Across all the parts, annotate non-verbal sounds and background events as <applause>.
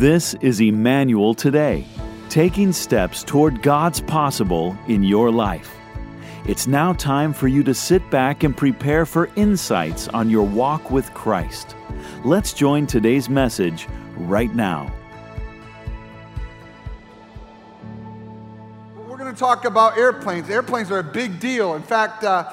This is Emmanuel Today, taking steps toward God's possible in your life. It's now time for you to sit back and prepare for insights on your walk with Christ. Let's join today's message right now. We're going to talk about airplanes. Airplanes are a big deal. In fact, uh,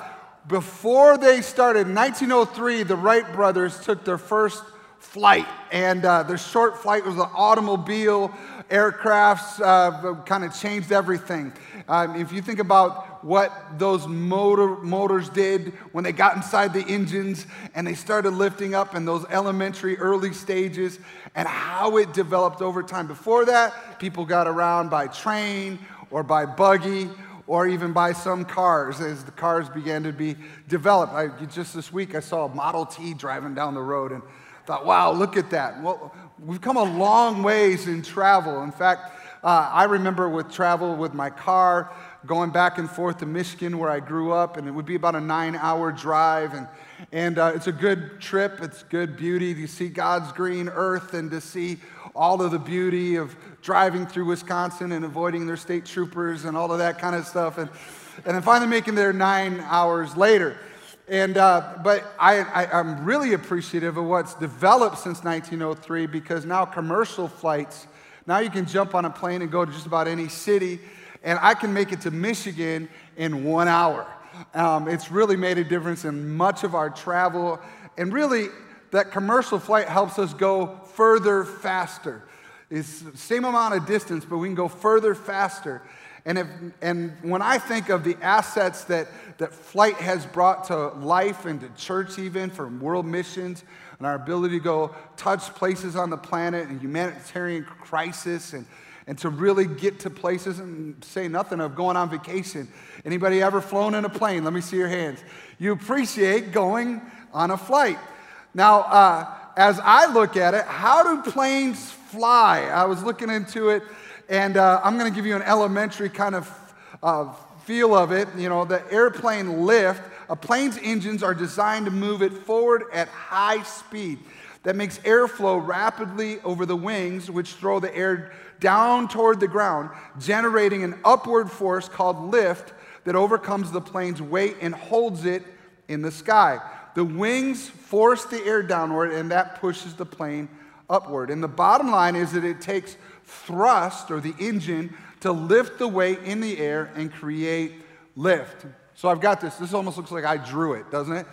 before they started in 1903, the Wright brothers took their first flight. And uh, their short flight was an automobile. Aircrafts uh, kind of changed everything. Um, if you think about what those motor, motors did when they got inside the engines and they started lifting up in those elementary early stages and how it developed over time. Before that, people got around by train or by buggy or even by some cars as the cars began to be developed. I, just this week, I saw a Model T driving down the road and thought, wow, look at that. Well, we've come a long ways in travel. In fact, uh, I remember with travel with my car going back and forth to Michigan where I grew up, and it would be about a nine hour drive. And, and uh, it's a good trip, it's good beauty to see God's green earth and to see all of the beauty of driving through Wisconsin and avoiding their state troopers and all of that kind of stuff. And, and then finally making there nine hours later. And, uh, but I, I, am really appreciative of what's developed since 1903 because now commercial flights, now you can jump on a plane and go to just about any city, and I can make it to Michigan in one hour. Um, it's really made a difference in much of our travel, and really, that commercial flight helps us go further faster. It's the same amount of distance, but we can go further faster. And, if, and when I think of the assets that, that flight has brought to life and to church, even for world missions, and our ability to go touch places on the planet and humanitarian crisis and, and to really get to places and say nothing of going on vacation. Anybody ever flown in a plane? Let me see your hands. You appreciate going on a flight. Now, uh, as I look at it, how do planes fly? I was looking into it and uh, I'm going to give you an elementary kind of uh, feel of it. You know, the airplane lift, a plane's engines are designed to move it forward at high speed. That makes airflow rapidly over the wings, which throw the air down toward the ground, generating an upward force called lift that overcomes the plane's weight and holds it in the sky. The wings force the air downward, and that pushes the plane upward. And the bottom line is that it takes thrust or the engine to lift the weight in the air and create lift. So I've got this. This almost looks like I drew it, doesn't it?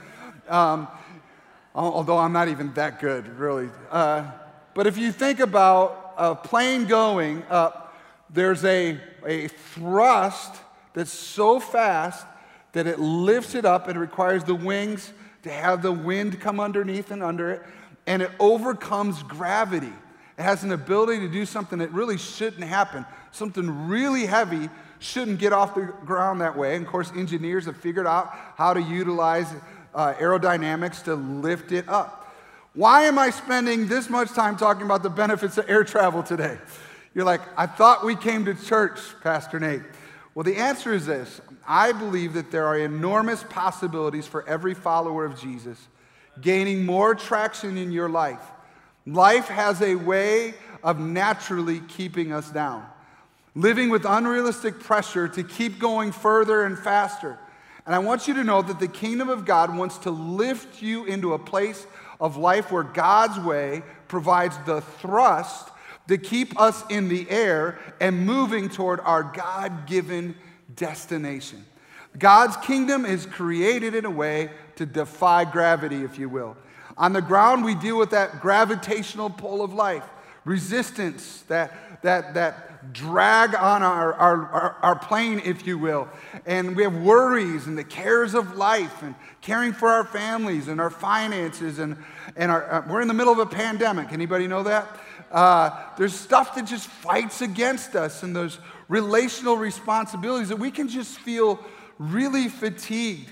Um, although I'm not even that good, really. Uh, but if you think about a plane going up, there's a, a thrust that's so fast that it lifts it up and requires the wings to have the wind come underneath and under it, and it overcomes gravity. It has an ability to do something that really shouldn't happen. Something really heavy shouldn't get off the ground that way. And of course, engineers have figured out how to utilize uh, aerodynamics to lift it up. Why am I spending this much time talking about the benefits of air travel today? You're like, I thought we came to church, Pastor Nate. Well, the answer is this I believe that there are enormous possibilities for every follower of Jesus gaining more traction in your life Life has a way of naturally keeping us down, living with unrealistic pressure to keep going further and faster. And I want you to know that the kingdom of God wants to lift you into a place of life where God's way provides the thrust to keep us in the air and moving toward our God given destination. God's kingdom is created in a way to defy gravity, if you will. On the ground, we deal with that gravitational pull of life, resistance, that, that, that drag on our, our, our, our, plane, if you will. And we have worries and the cares of life and caring for our families and our finances. And, and our, uh, we're in the middle of a pandemic. Anybody know that? Uh, there's stuff that just fights against us and those relational responsibilities that we can just feel really fatigued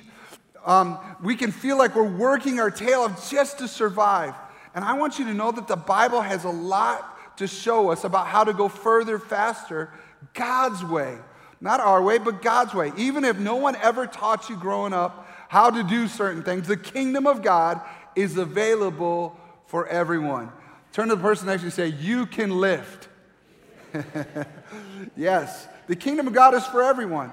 um, we can feel like we're working our tail off just to survive. And I want you to know that the Bible has a lot to show us about how to go further, faster, God's way. Not our way, but God's way. Even if no one ever taught you growing up how to do certain things, the kingdom of God is available for everyone. Turn to the person next to you and say, You can lift. <laughs> yes, the kingdom of God is for everyone.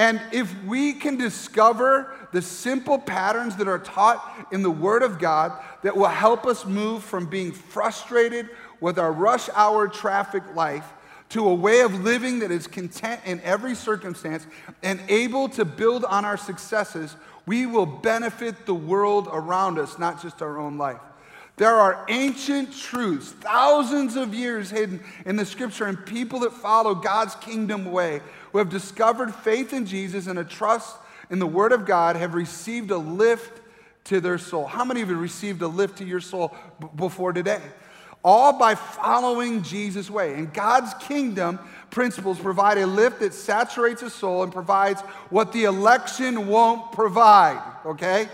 And if we can discover the simple patterns that are taught in the Word of God that will help us move from being frustrated with our rush hour traffic life to a way of living that is content in every circumstance and able to build on our successes, we will benefit the world around us, not just our own life. There are ancient truths, thousands of years hidden in the scripture, and people that follow God's kingdom way who have discovered faith in Jesus and a trust in the Word of God have received a lift to their soul. How many of you received a lift to your soul b- before today? All by following Jesus' way. And God's kingdom principles provide a lift that saturates a soul and provides what the election won't provide, okay?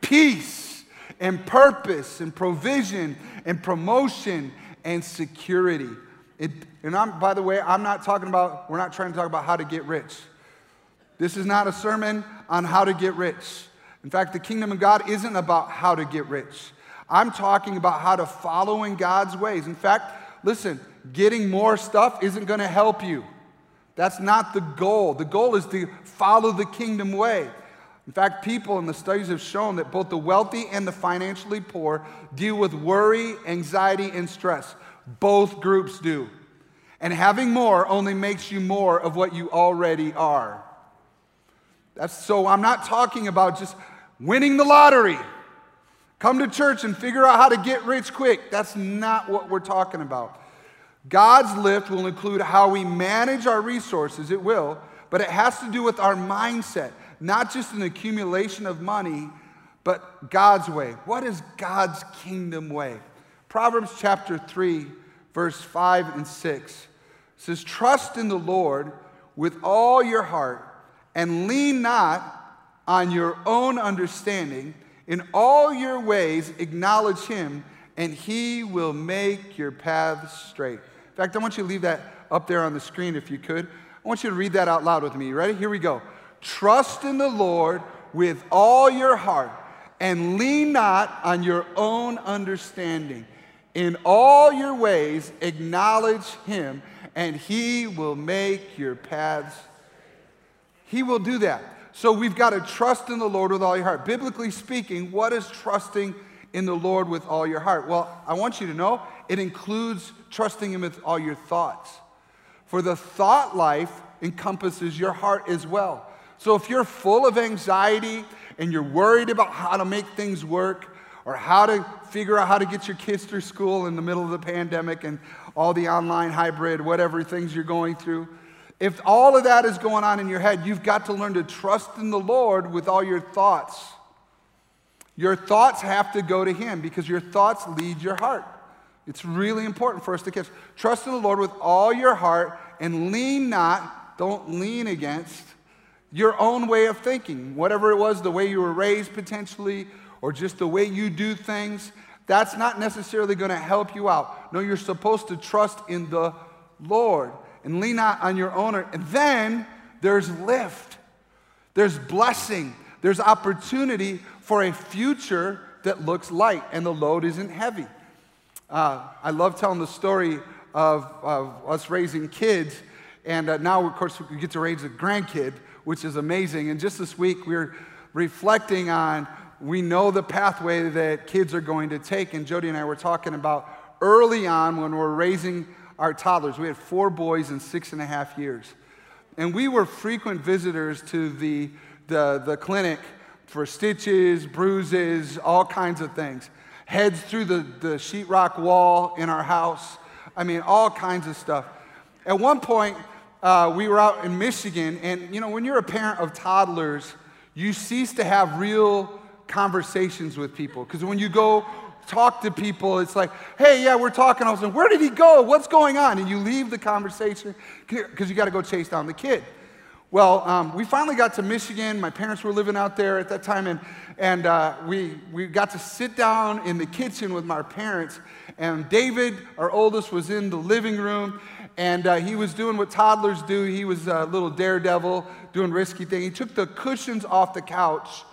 Peace and purpose and provision and promotion and security. It, and I'm, by the way, I'm not talking about, we're not trying to talk about how to get rich. This is not a sermon on how to get rich. In fact, the kingdom of God isn't about how to get rich. I'm talking about how to follow in God's ways. In fact, listen, getting more stuff isn't going to help you. That's not the goal. The goal is to follow the kingdom way. In fact, people in the studies have shown that both the wealthy and the financially poor deal with worry, anxiety, and stress. Both groups do. And having more only makes you more of what you already are. That's so I'm not talking about just winning the lottery. Come to church and figure out how to get rich quick. That's not what we're talking about. God's lift will include how we manage our resources, it will, but it has to do with our mindset not just an accumulation of money, but God's way. What is God's kingdom way? Proverbs chapter 3, verse 5 and 6 says, Trust in the Lord with all your heart and lean not on your own understanding. In all your ways, acknowledge him, and he will make your paths straight. In fact, I want you to leave that up there on the screen if you could. I want you to read that out loud with me. Ready? Here we go. Trust in the Lord with all your heart and lean not on your own understanding. In all your ways, acknowledge him, and he will make your paths. He will do that. So we've got to trust in the Lord with all your heart. Biblically speaking, what is trusting in the Lord with all your heart? Well, I want you to know it includes trusting him with all your thoughts. For the thought life encompasses your heart as well. So if you're full of anxiety and you're worried about how to make things work or how to figure out how to get your kids through school in the middle of the pandemic and all the online hybrid, whatever things you're going through, if all of that is going on in your head, you've got to learn to trust in the Lord with all your thoughts. Your thoughts have to go to Him because your thoughts lead your heart. It's really important for us to catch. Trust in the Lord with all your heart and lean not, don't lean against your own way of thinking, whatever it was, the way you were raised potentially, or just the way you do things, that's not necessarily going to help you out. No, you're supposed to trust in the Lord and lean not on your own. And then there's lift, there's blessing, there's opportunity for a future that looks light and the load isn't heavy. Uh, I love telling the story of, of us raising kids, and uh, now, of course, we get to raise a grandkid which is amazing. And just this week, we are reflecting on we know the pathway that kids are going to take. And Jody and I were talking about early on when we we're raising our toddlers. We had four boys in six and a half years. And we were frequent visitors to the, the, the clinic for stitches, bruises, all kinds of things. Heads through the, the sheetrock wall in our house. I mean, all kinds of stuff. At one point, uh, we were out in Michigan, and you know, when you're a parent of toddlers, you cease to have real conversations with people. Because when you go talk to people, it's like, hey, yeah, we're talking. I was like, where did he go? What's going on? And you leave the conversation because you got to go chase down the kid. Well, um, we finally got to Michigan. My parents were living out there at that time, and, and uh, we, we got to sit down in the kitchen with my parents. And David, our oldest, was in the living room, and uh, he was doing what toddlers do. He was a little daredevil, doing risky things. He took the cushions off the couch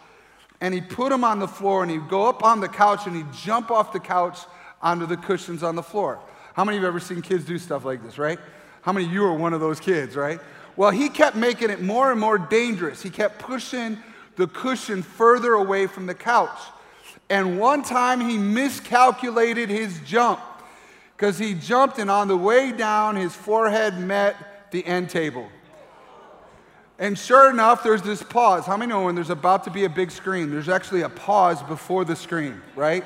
and he'd put him on the floor, and he'd go up on the couch and he'd jump off the couch onto the cushions on the floor. How many of you have ever seen kids do stuff like this, right? How many of you are one of those kids, right? Well, he kept making it more and more dangerous. He kept pushing the cushion further away from the couch. And one time he miscalculated his jump because he jumped, and on the way down, his forehead met the end table. And sure enough, there's this pause. How many know when there's about to be a big scream, there's actually a pause before the scream, right?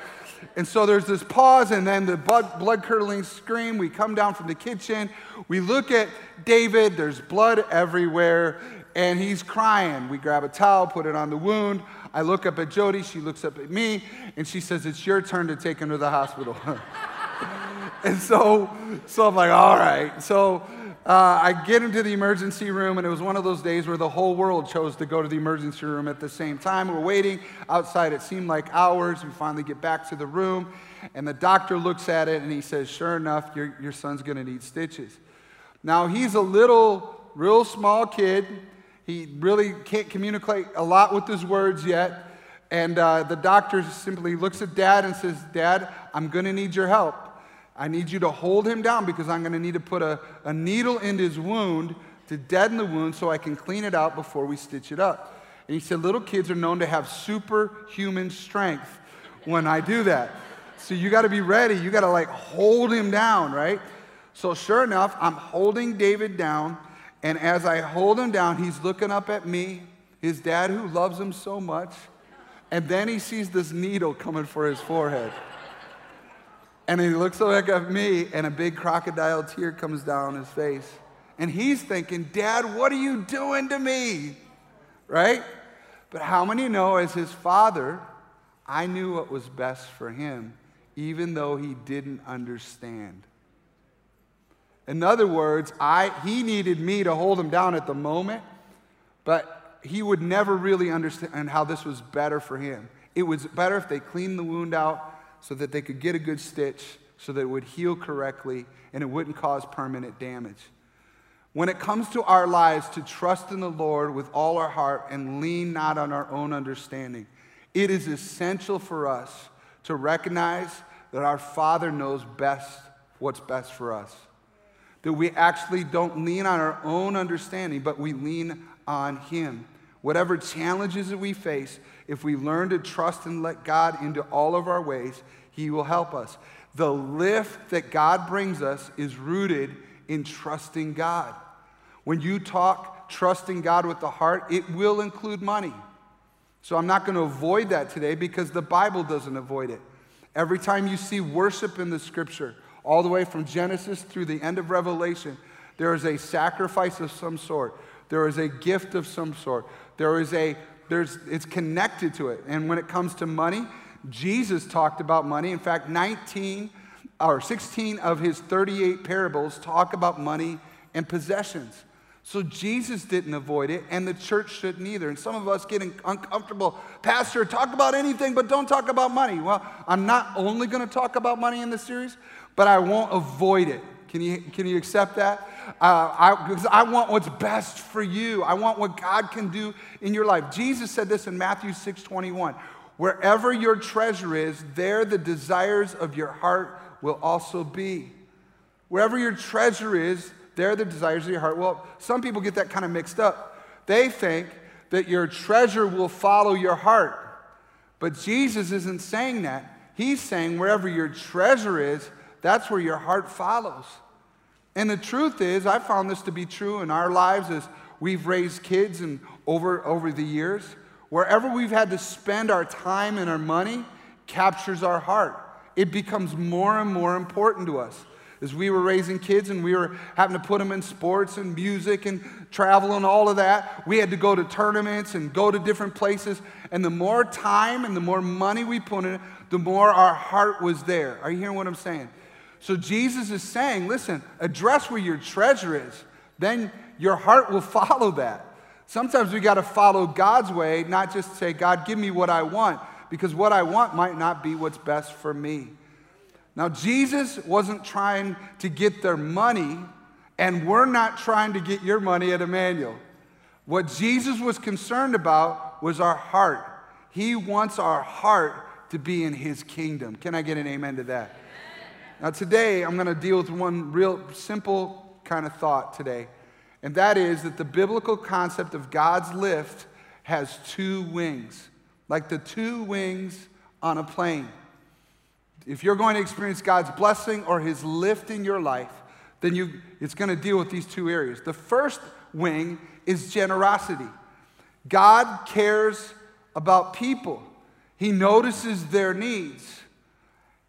And so there's this pause, and then the blood curdling scream. We come down from the kitchen. We look at David, there's blood everywhere, and he's crying. We grab a towel, put it on the wound. I look up at Jody, she looks up at me, and she says, It's your turn to take him to the hospital. <laughs> and so, so I'm like, All right. So uh, I get into the emergency room, and it was one of those days where the whole world chose to go to the emergency room at the same time. We're waiting outside. It seemed like hours. We finally get back to the room, and the doctor looks at it and he says, Sure enough, your, your son's going to need stitches. Now, he's a little, real small kid. He really can't communicate a lot with his words yet. And uh, the doctor simply looks at dad and says, Dad, I'm going to need your help. I need you to hold him down because I'm going to need to put a, a needle in his wound to deaden the wound so I can clean it out before we stitch it up. And he said, Little kids are known to have superhuman strength when I do that. So you got to be ready. You got to like hold him down, right? So sure enough, I'm holding David down. And as I hold him down, he's looking up at me, his dad who loves him so much. And then he sees this needle coming for his forehead. And he looks back at me, and a big crocodile tear comes down his face. And he's thinking, Dad, what are you doing to me? Right? But how many know, as his father, I knew what was best for him, even though he didn't understand? In other words, I, he needed me to hold him down at the moment, but he would never really understand how this was better for him. It was better if they cleaned the wound out so that they could get a good stitch, so that it would heal correctly and it wouldn't cause permanent damage. When it comes to our lives, to trust in the Lord with all our heart and lean not on our own understanding, it is essential for us to recognize that our Father knows best what's best for us. That we actually don't lean on our own understanding, but we lean on Him. Whatever challenges that we face, if we learn to trust and let God into all of our ways, He will help us. The lift that God brings us is rooted in trusting God. When you talk trusting God with the heart, it will include money. So I'm not going to avoid that today because the Bible doesn't avoid it. Every time you see worship in the scripture, all the way from Genesis through the end of Revelation, there is a sacrifice of some sort. There is a gift of some sort. There is a, there's, it's connected to it. And when it comes to money, Jesus talked about money. In fact, 19 or 16 of his 38 parables talk about money and possessions. So Jesus didn't avoid it, and the church shouldn't either. And some of us getting uncomfortable. Pastor, talk about anything, but don't talk about money. Well, I'm not only going to talk about money in this series, but I won't avoid it. Can you, can you accept that? Uh, I, I want what's best for you. I want what God can do in your life. Jesus said this in Matthew 6 21. Wherever your treasure is, there the desires of your heart will also be. Wherever your treasure is, there the desires of your heart. Well, some people get that kind of mixed up. They think that your treasure will follow your heart. But Jesus isn't saying that. He's saying wherever your treasure is, that's where your heart follows. And the truth is, I found this to be true in our lives as we've raised kids and over, over the years. Wherever we've had to spend our time and our money captures our heart. It becomes more and more important to us. As we were raising kids and we were having to put them in sports and music and travel and all of that, we had to go to tournaments and go to different places. And the more time and the more money we put in it, the more our heart was there. Are you hearing what I'm saying? So Jesus is saying, listen, address where your treasure is. Then your heart will <laughs> follow that. Sometimes we got to follow God's way, not just say, God, give me what I want, because what I want might not be what's best for me. Now, Jesus wasn't trying to get their money, and we're not trying to get your money at Emmanuel. What Jesus was concerned about was our heart. He wants our heart to be in his kingdom. Can I get an amen to that? Now, today, I'm going to deal with one real simple kind of thought today, and that is that the biblical concept of God's lift has two wings, like the two wings on a plane. If you're going to experience God's blessing or His lift in your life, then you, it's going to deal with these two areas. The first wing is generosity. God cares about people, He notices their needs.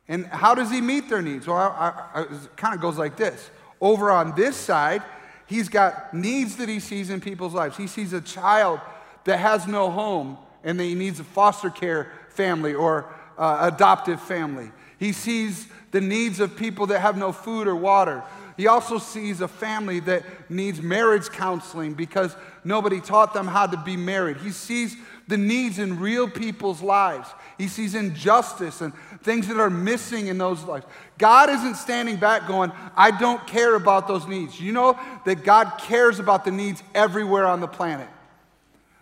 And how does he meet their needs? Well, I, I, it kind of goes like this. Over on this side, he's got needs that he sees in people's lives. He sees a child that has no home and that he needs a foster care family or uh, adoptive family. He sees the needs of people that have no food or water. He also sees a family that needs marriage counseling because nobody taught them how to be married. He sees the needs in real people's lives. He sees injustice and things that are missing in those lives. God isn't standing back going, I don't care about those needs. You know that God cares about the needs everywhere on the planet.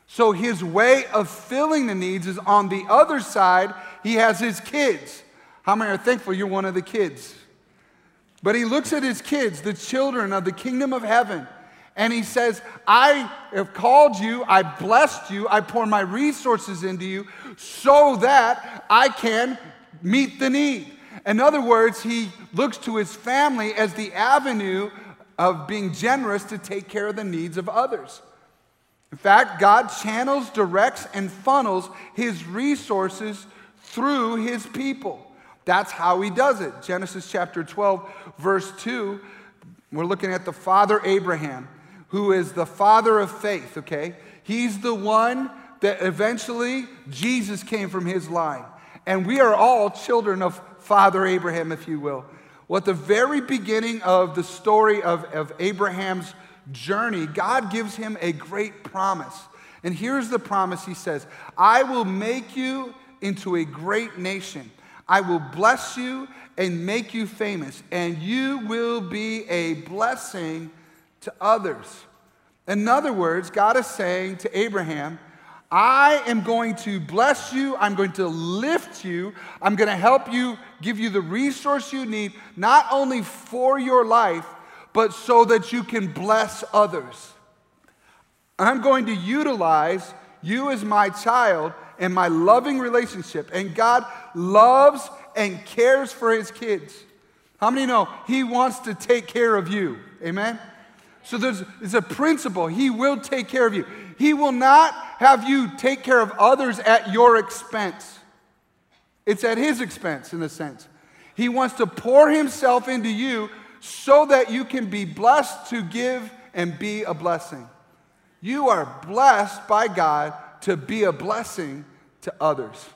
So his way of filling the needs is on the other side, he has his kids. How many are thankful you're one of the kids? But he looks at his kids, the children of the kingdom of heaven, and he says, I have called you, I blessed you, I pour my resources into you so that I can meet the need. In other words, he looks to his family as the avenue of being generous to take care of the needs of others. In fact, God channels, directs, and funnels his resources through his people. That's how he does it. Genesis chapter 12, verse 2, we're looking at the father Abraham who is the father of faith, okay? He's the one that eventually Jesus came from his line. And we are all children of Father Abraham, if you will. Well, at the very beginning of the story of, of Abraham's journey, God gives him a great promise. And here's the promise He says, I will make you into a great nation. I will bless you and make you famous, and you will be a blessing to others. In other words, God is saying to Abraham, I am going to bless you. I'm going to lift you. I'm going to help you, give you the resource you need, not only for your life, but so that you can bless others. I'm going to utilize you as my child and my loving relationship. And God loves and cares for his kids. How many know he wants to take care of you? Amen? So there's, there's a principle. He will take care of you. He will not have you take care of others at your expense. It's at His expense, in a sense. He wants to pour Himself into you so that you can be blessed to give and be a blessing. You are blessed by God to be a blessing to others.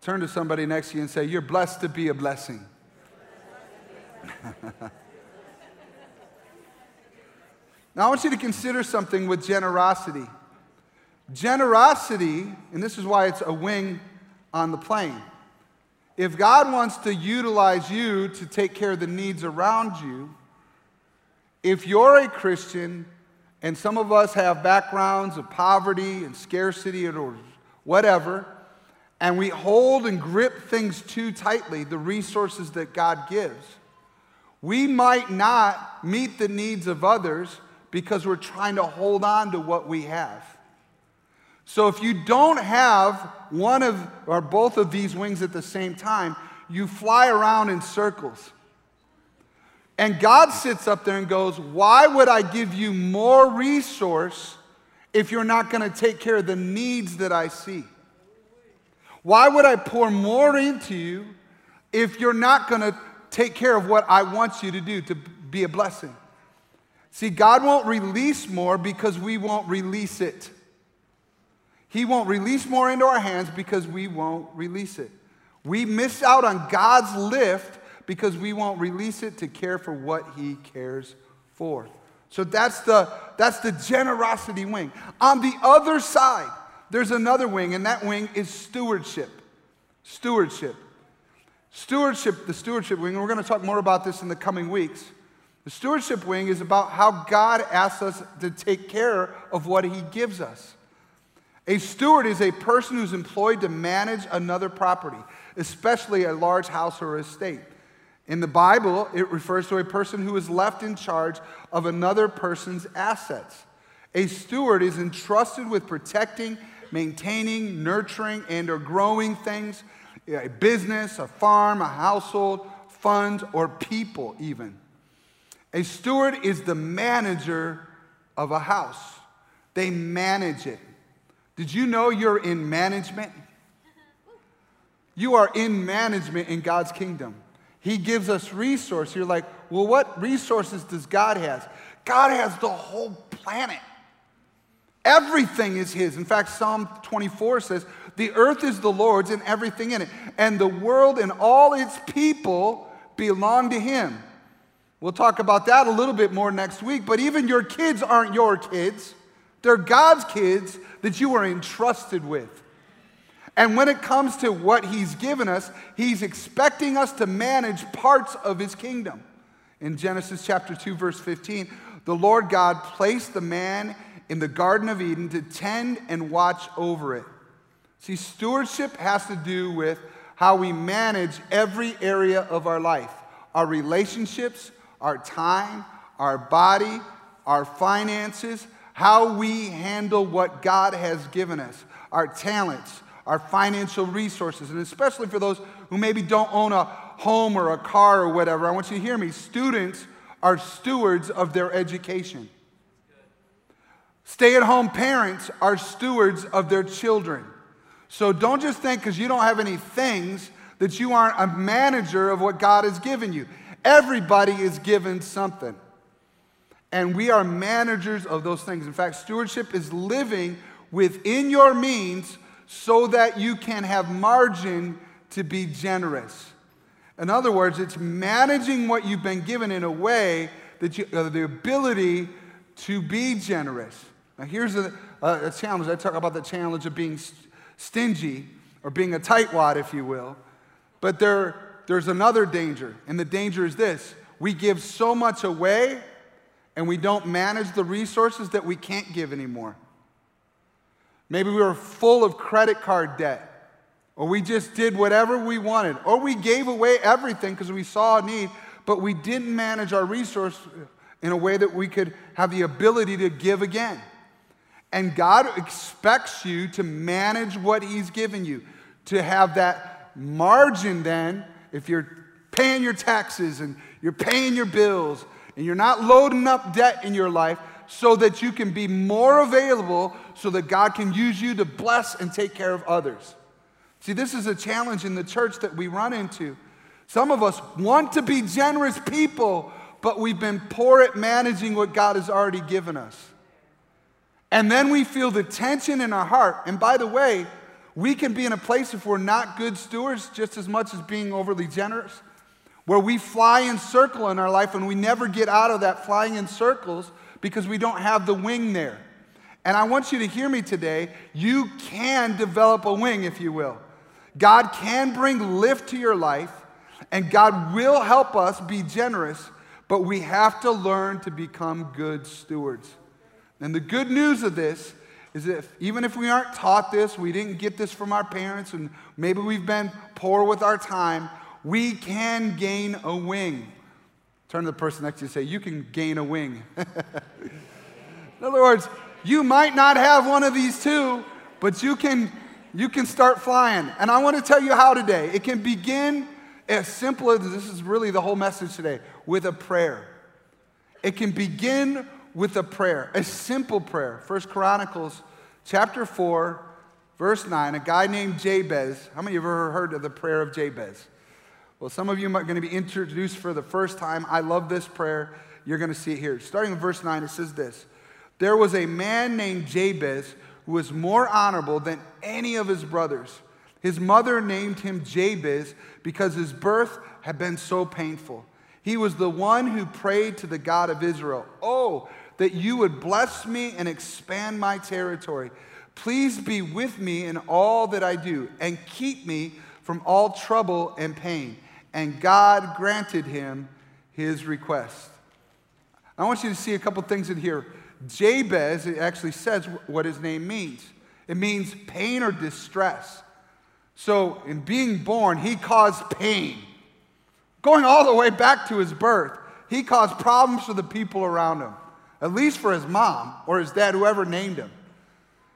Turn to somebody next to you and say, You're blessed to be a blessing. <laughs> Now, I want you to consider something with generosity. Generosity, and this is why it's a wing on the plane. If God wants to utilize you to take care of the needs around you, if you're a Christian, and some of us have backgrounds of poverty and scarcity or whatever, and we hold and grip things too tightly, the resources that God gives, we might not meet the needs of others because we're trying to hold on to what we have. So if you don't have one of or both of these wings at the same time, you fly around in circles. And God sits up there and goes, Why would I give you more resource if you're not going to take care of the needs that I see? Why would I pour more into you if you're not going to take care of what I want you to do to be a blessing? See, God won't release more because we won't release it. He won't release more into our hands because we won't release it. We miss out on God's lift because we won't release it to care for what He cares for. So that's the, that's the generosity wing. On the other side, there's another wing, and that wing is stewardship. Stewardship. Stewardship, the stewardship wing, and we're going to talk more about this in the coming weeks. The stewardship wing is about how God asks us to take care of what He gives us. A steward is a person who's employed to manage another property, especially a large house or estate. In the Bible, it refers to a person who is left in charge of another person's assets. A steward is entrusted with protecting, maintaining, nurturing, and or growing things, a business, a farm, a household, funds, or people even. A steward is the manager of a house. They manage it. Did you know you're in management? You are in management in God's kingdom. He gives us resources. You're like, well, what resources does God have? God has the whole planet. Everything is His. In fact, Psalm 24 says, The earth is the Lord's and everything in it, and the world and all its people belong to Him. We'll talk about that a little bit more next week, but even your kids aren't your kids. They're God's kids that you are entrusted with. And when it comes to what he's given us, he's expecting us to manage parts of his kingdom. In Genesis chapter 2 verse 15, the Lord God placed the man in the garden of Eden to tend and watch over it. See, stewardship has to do with how we manage every area of our life. Our relationships, our time, our body, our finances, how we handle what God has given us, our talents, our financial resources, and especially for those who maybe don't own a home or a car or whatever, I want you to hear me. Students are stewards of their education. Stay at home parents are stewards of their children. So don't just think because you don't have any things that you aren't a manager of what God has given you. Everybody is given something. And we are managers of those things. In fact, stewardship is living within your means so that you can have margin to be generous. In other words, it's managing what you've been given in a way that you have uh, the ability to be generous. Now, here's a, a, a challenge. I talk about the challenge of being stingy or being a tightwad, if you will. But there, there's another danger, and the danger is this we give so much away and we don't manage the resources that we can't give anymore. Maybe we were full of credit card debt, or we just did whatever we wanted, or we gave away everything because we saw a need, but we didn't manage our resource uh, in a way that we could have the ability to give again. And God expects you to manage what He's given you, to have that margin then, if you're paying your taxes and you're paying your bills and you're not loading up debt in your life, so that you can be more available so that God can use you to bless and take care of others. See, this is a challenge in the church that we run into. Some of us want to be generous people, but we've been poor at managing what God has already given us. And then we feel the tension in our heart. And by the way, we can be in a place if we're not good stewards just as much as being overly generous, where we fly in circle in our life and we never get out of that flying in circles because we don't have the wing there. And I want you to hear me today. You can develop a wing, if you will. God can bring lift to your life, and God will help us be generous, but we have to learn to become good stewards. And the good news of this is if even if we aren't taught this, we didn't get this from our parents, and maybe we've been poor with our time, we can gain a wing. Turn to the person next to you and say, You can gain a wing. <laughs> In other words, you might not have one of these two, but you can, you can start flying. And I want to tell you how today. It can begin as simple as this is really the whole message today with a prayer. It can begin with a prayer, a simple prayer. First Chronicles chapter 4, verse 9, a guy named Jabez. How many of you have ever heard of the prayer of Jabez? Well, some of you are going to be introduced for the first time. I love this prayer. You're going to see it here. Starting in verse 9, it says this There was a man named Jabez who was more honorable than any of his brothers. His mother named him Jabez because his birth had been so painful. He was the one who prayed to the God of Israel, Oh, that you would bless me and expand my territory. Please be with me in all that I do and keep me from all trouble and pain and God granted him his request. I want you to see a couple things in here. Jabez, it actually says what his name means it means pain or distress. So, in being born, he caused pain. Going all the way back to his birth, he caused problems for the people around him, at least for his mom or his dad, whoever named him.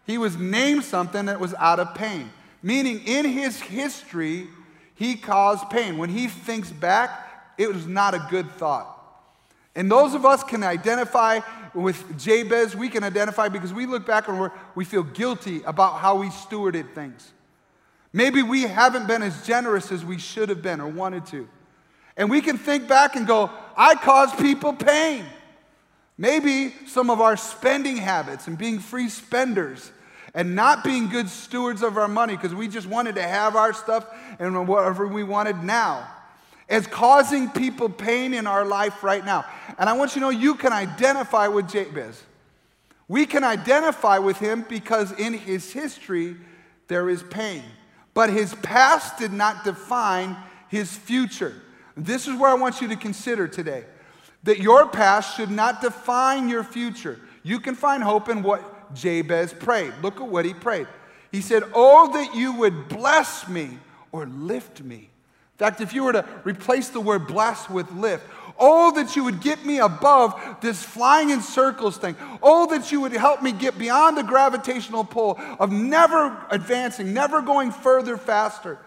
He was named something that was out of pain, meaning in his history, he caused pain. When he thinks back, it was not a good thought. And those of us can identify with Jabez, we can identify because we look back and we feel guilty about how we stewarded things. Maybe we haven't been as generous as we should have been or wanted to. And we can think back and go, I caused people pain. Maybe some of our spending habits and being free spenders and not being good stewards of our money because we just wanted to have our stuff and whatever we wanted now is causing people pain in our life right now. And I want you to know you can identify with Jabez. We can identify with him because in his history there is pain. But his past did not define his future. This is where I want you to consider today that your past should not define your future. You can find hope in what Jabez prayed. Look at what he prayed. He said, Oh, that you would bless me or lift me. In fact, if you were to replace the word bless with lift, oh, that you would get me above this flying in circles thing. Oh, that you would help me get beyond the gravitational pull of never advancing, never going further, faster.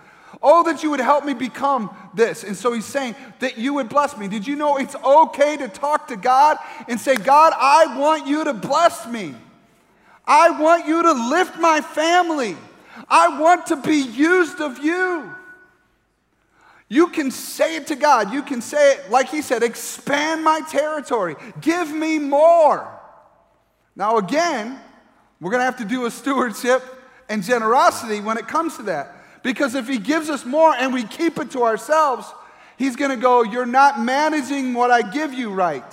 Oh, that you would help me become this. And so he's saying that you would bless me. Did you know it's okay to talk to God and say, God, I want you to bless me. I want you to lift my family. I want to be used of you. You can say it to God. You can say it, like he said, expand my territory. Give me more. Now, again, we're going to have to do a stewardship and generosity when it comes to that. Because if he gives us more and we keep it to ourselves, he's going to go, You're not managing what I give you right.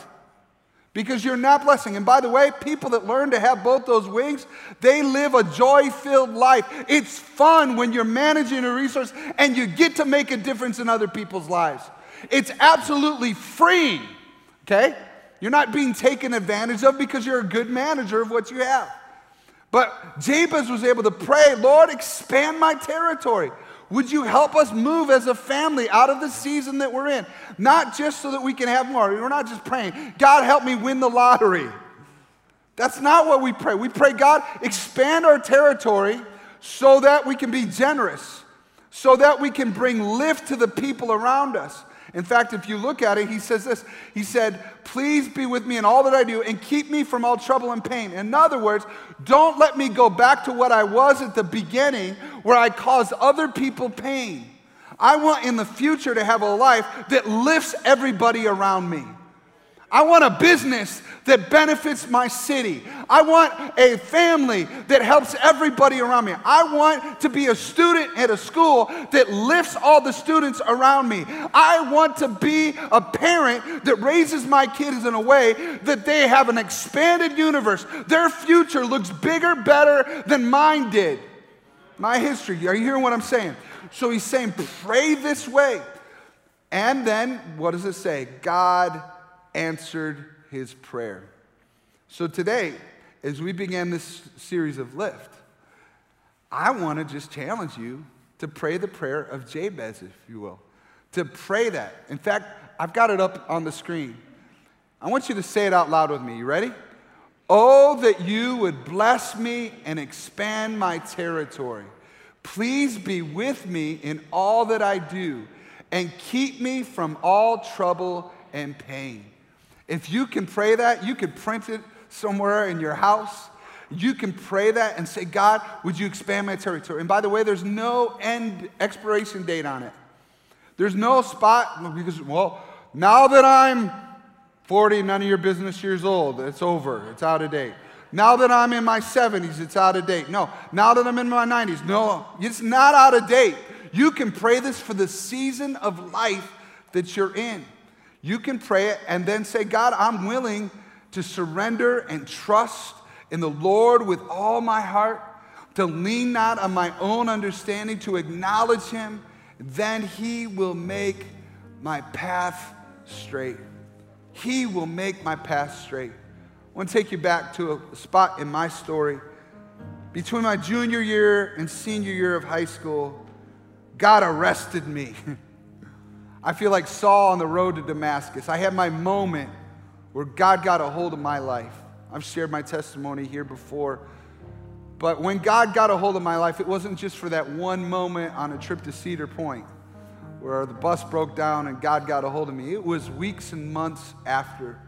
Because you're not blessing. And by the way, people that learn to have both those wings, they live a joy filled life. It's fun when you're managing a resource and you get to make a difference in other people's lives. It's absolutely freeing, okay? You're not being taken advantage of because you're a good manager of what you have. But Jabez was able to pray, Lord, expand my territory. Would you help us move as a family out of the season that we're in? Not just so that we can have more. We're not just praying, God, help me win the lottery. That's not what we pray. We pray, God, expand our territory so that we can be generous, so that we can bring lift to the people around us. In fact, if you look at it, he says this He said, Please be with me in all that I do and keep me from all trouble and pain. In other words, don't let me go back to what I was at the beginning where I caused other people pain. I want in the future to have a life that lifts everybody around me. I want a business that benefits my city. I want a family that helps everybody around me. I want to be a student at a school that lifts all the students around me. I want to be a parent that raises my kids in a way that they have an expanded universe. Their future looks bigger, better than mine did. My history. Are you hearing what I'm saying? So he's saying, pray this way. And then, what does it say? God answered his prayer. So today, as we begin this series of Lift, I want to just challenge you to pray the prayer of Jabez, if you will. To pray that. In fact, I've got it up on the screen. I want you to say it out loud with me. You ready? Oh, that you would bless me and expand my territory. Please be with me in all that I do and keep me from all trouble and pain. If you can pray that, you can print it somewhere in your house. You can pray that and say, God, would you expand my territory? And by the way, there's no end expiration date on it. There's no spot because, well, now that I'm 40, none of your business years old, it's over, it's out of date. Now that I'm in my 70s, it's out of date. No, now that I'm in my 90s, no, it's not out of date. You can pray this for the season of life that you're in. You can pray it and then say, God, I'm willing to surrender and trust in the Lord with all my heart, to lean not on my own understanding, to acknowledge Him. Then He will make my path straight. He will make my path straight. I want to take you back to a spot in my story. Between my junior year and senior year of high school, God arrested me. <laughs> I feel like Saul on the road to Damascus. I had my moment where God got a hold of my life. I've shared my testimony here before. But when God got a hold of my life, it wasn't just for that one moment on a trip to Cedar Point where the bus broke down and God got a hold of me. It was weeks and months after.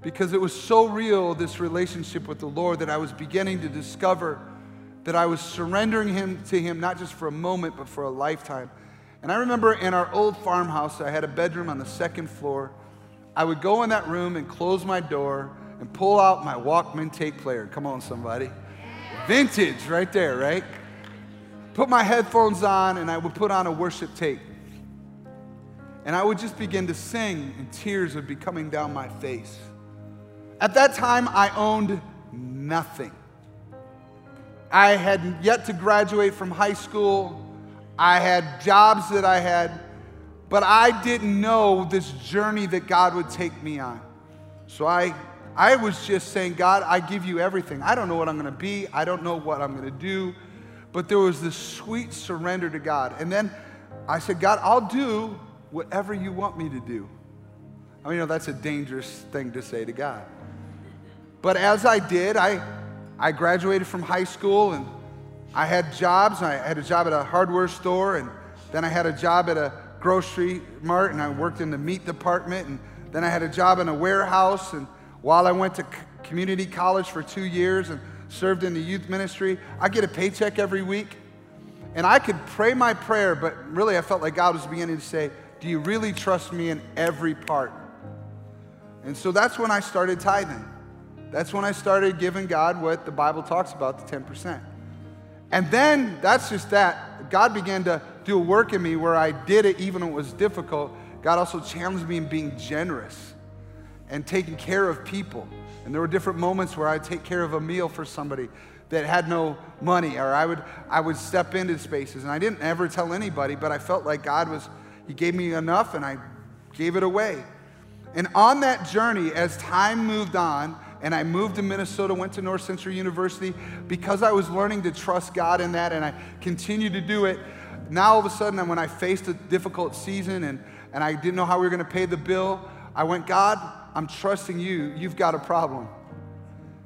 Because it was so real, this relationship with the Lord, that I was beginning to discover that I was surrendering him to Him not just for a moment, but for a lifetime. And I remember in our old farmhouse, I had a bedroom on the second floor. I would go in that room and close my door and pull out my Walkman tape player. Come on, somebody. Vintage right there, right? Put my headphones on and I would put on a worship tape. And I would just begin to sing, and tears would be coming down my face. At that time, I owned nothing. I had yet to graduate from high school. I had jobs that I had, but I didn't know this journey that God would take me on. So I, I was just saying, God, I give you everything. I don't know what I'm going to be, I don't know what I'm going to do, but there was this sweet surrender to God. And then I said, God, I'll do whatever you want me to do. I mean, you know, that's a dangerous thing to say to God. But as I did, I, I graduated from high school and I had jobs. I had a job at a hardware store, and then I had a job at a grocery mart, and I worked in the meat department, and then I had a job in a warehouse. And while I went to community college for two years and served in the youth ministry, I get a paycheck every week. And I could pray my prayer, but really I felt like God was beginning to say, Do you really trust me in every part? And so that's when I started tithing. That's when I started giving God what the Bible talks about the 10%. And then that's just that. God began to do a work in me where I did it even when it was difficult. God also challenged me in being generous and taking care of people. And there were different moments where I'd take care of a meal for somebody that had no money, or I would, I would step into spaces. And I didn't ever tell anybody, but I felt like God was, He gave me enough and I gave it away. And on that journey, as time moved on, and I moved to Minnesota, went to North Central University because I was learning to trust God in that and I continued to do it. Now, all of a sudden, when I faced a difficult season and, and I didn't know how we were going to pay the bill, I went, God, I'm trusting you. You've got a problem.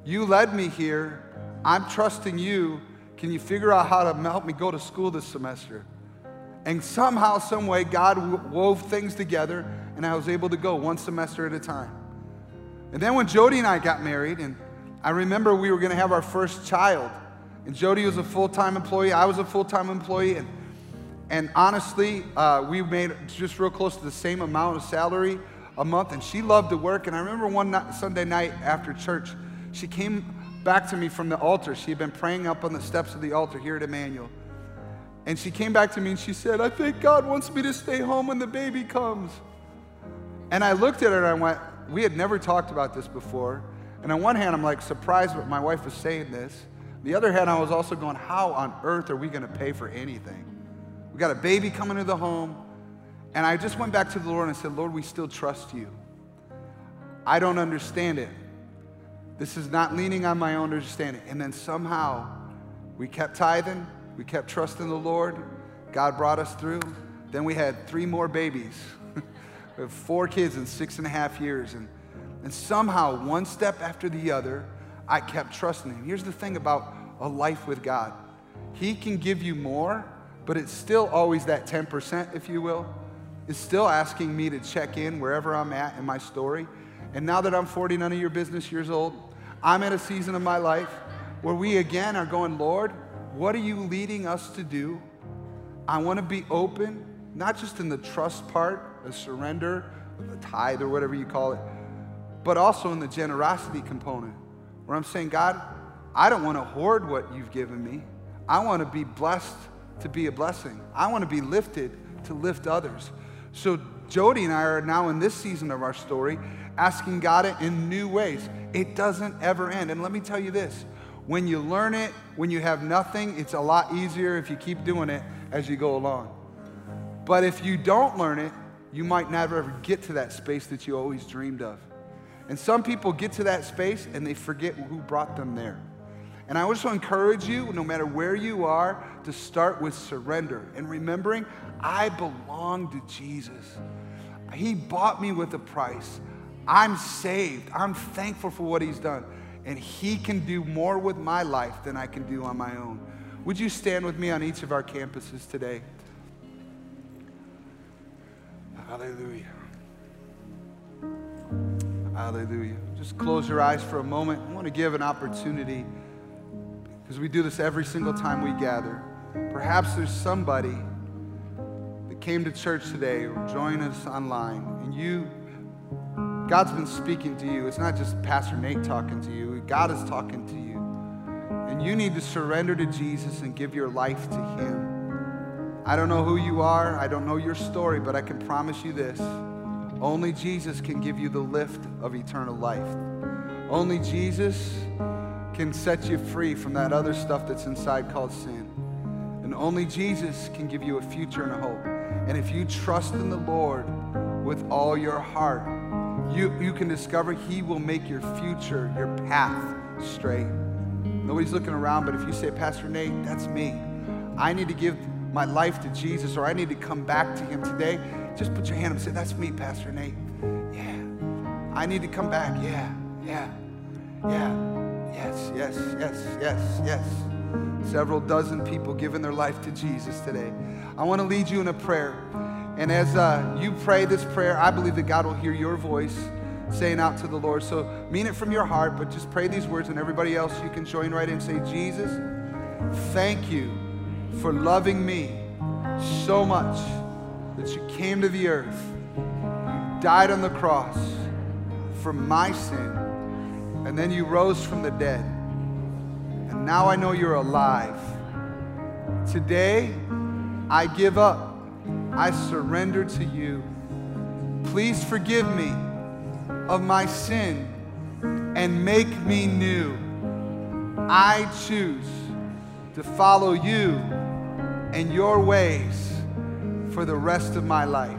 You led me here. I'm trusting you. Can you figure out how to help me go to school this semester? And somehow, some way, God wove things together, and I was able to go one semester at a time. And then when Jody and I got married, and I remember we were going to have our first child, and Jody was a full time employee, I was a full time employee, and, and honestly, uh, we made just real close to the same amount of salary a month, and she loved to work. And I remember one night, Sunday night after church, she came back to me from the altar. She had been praying up on the steps of the altar here at Emmanuel. And she came back to me and she said, I think God wants me to stay home when the baby comes. And I looked at her and I went, we had never talked about this before. And on one hand, I'm like surprised that my wife was saying this. The other hand, I was also going, how on earth are we going to pay for anything? We got a baby coming to the home. And I just went back to the Lord and said, Lord, we still trust you. I don't understand it. This is not leaning on my own understanding. And then somehow we kept tithing, we kept trusting the Lord. God brought us through. Then we had three more babies. We have four kids in six and a half years. And, and somehow, one step after the other, I kept trusting Him. Here's the thing about a life with God He can give you more, but it's still always that 10%, if you will. It's still asking me to check in wherever I'm at in my story. And now that I'm 40, none of your business years old, I'm at a season of my life where we again are going, Lord, what are you leading us to do? I want to be open, not just in the trust part, a surrender, the tithe or whatever you call it, but also in the generosity component, where I'm saying, God, I don't want to hoard what you've given me. I want to be blessed to be a blessing. I want to be lifted to lift others. So Jody and I are now in this season of our story asking God in new ways. It doesn't ever end. And let me tell you this when you learn it, when you have nothing, it's a lot easier if you keep doing it as you go along. But if you don't learn it, you might never ever get to that space that you always dreamed of. And some people get to that space and they forget who brought them there. And I to encourage you, no matter where you are, to start with surrender and remembering I belong to Jesus. He bought me with a price. I'm saved. I'm thankful for what He's done. And He can do more with my life than I can do on my own. Would you stand with me on each of our campuses today? Hallelujah. Hallelujah. Just close your eyes for a moment. I want to give an opportunity because we do this every single time we gather. Perhaps there's somebody that came to church today or joined us online and you God's been speaking to you. It's not just Pastor Nate talking to you. God is talking to you. And you need to surrender to Jesus and give your life to him. I don't know who you are. I don't know your story, but I can promise you this. Only Jesus can give you the lift of eternal life. Only Jesus can set you free from that other stuff that's inside called sin. And only Jesus can give you a future and a hope. And if you trust in the Lord with all your heart, you, you can discover He will make your future, your path straight. Nobody's looking around, but if you say, Pastor Nate, that's me. I need to give my life to Jesus or I need to come back to Him today, just put your hand up and say, That's me, Pastor Nate. Yeah. I need to come back. Yeah, yeah, yeah. Yes, yes, yes, yes, yes. Several dozen people giving their life to Jesus today. I want to lead you in a prayer. And as uh, you pray this prayer, I believe that God will hear your voice saying out to the Lord. So mean it from your heart, but just pray these words, and everybody else, you can join right in and say, Jesus, thank you for loving me so much that you came to the earth, you died on the cross for my sin, and then you rose from the dead. And now I know you're alive. Today, I give up. I surrender to you. Please forgive me of my sin and make me new. I choose to follow you and your ways for the rest of my life.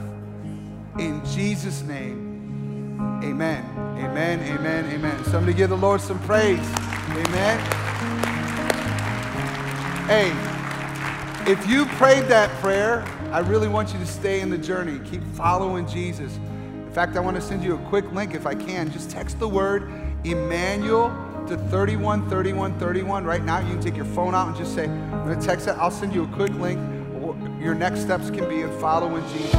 In Jesus' name, amen. Amen, amen, amen. Somebody give the Lord some praise. Amen. Hey, if you prayed that prayer, I really want you to stay in the journey. Keep following Jesus. In fact, I want to send you a quick link if I can. Just text the word Emmanuel to 313131 right now. You can take your phone out and just say, I'm going to text that. I'll send you a quick link. Your next steps can be in following Jesus.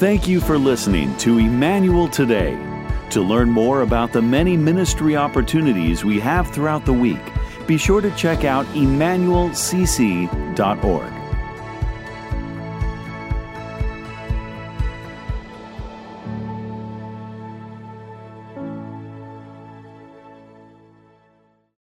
Thank you for listening to Emmanuel Today. To learn more about the many ministry opportunities we have throughout the week, be sure to check out emmanuelcc.org.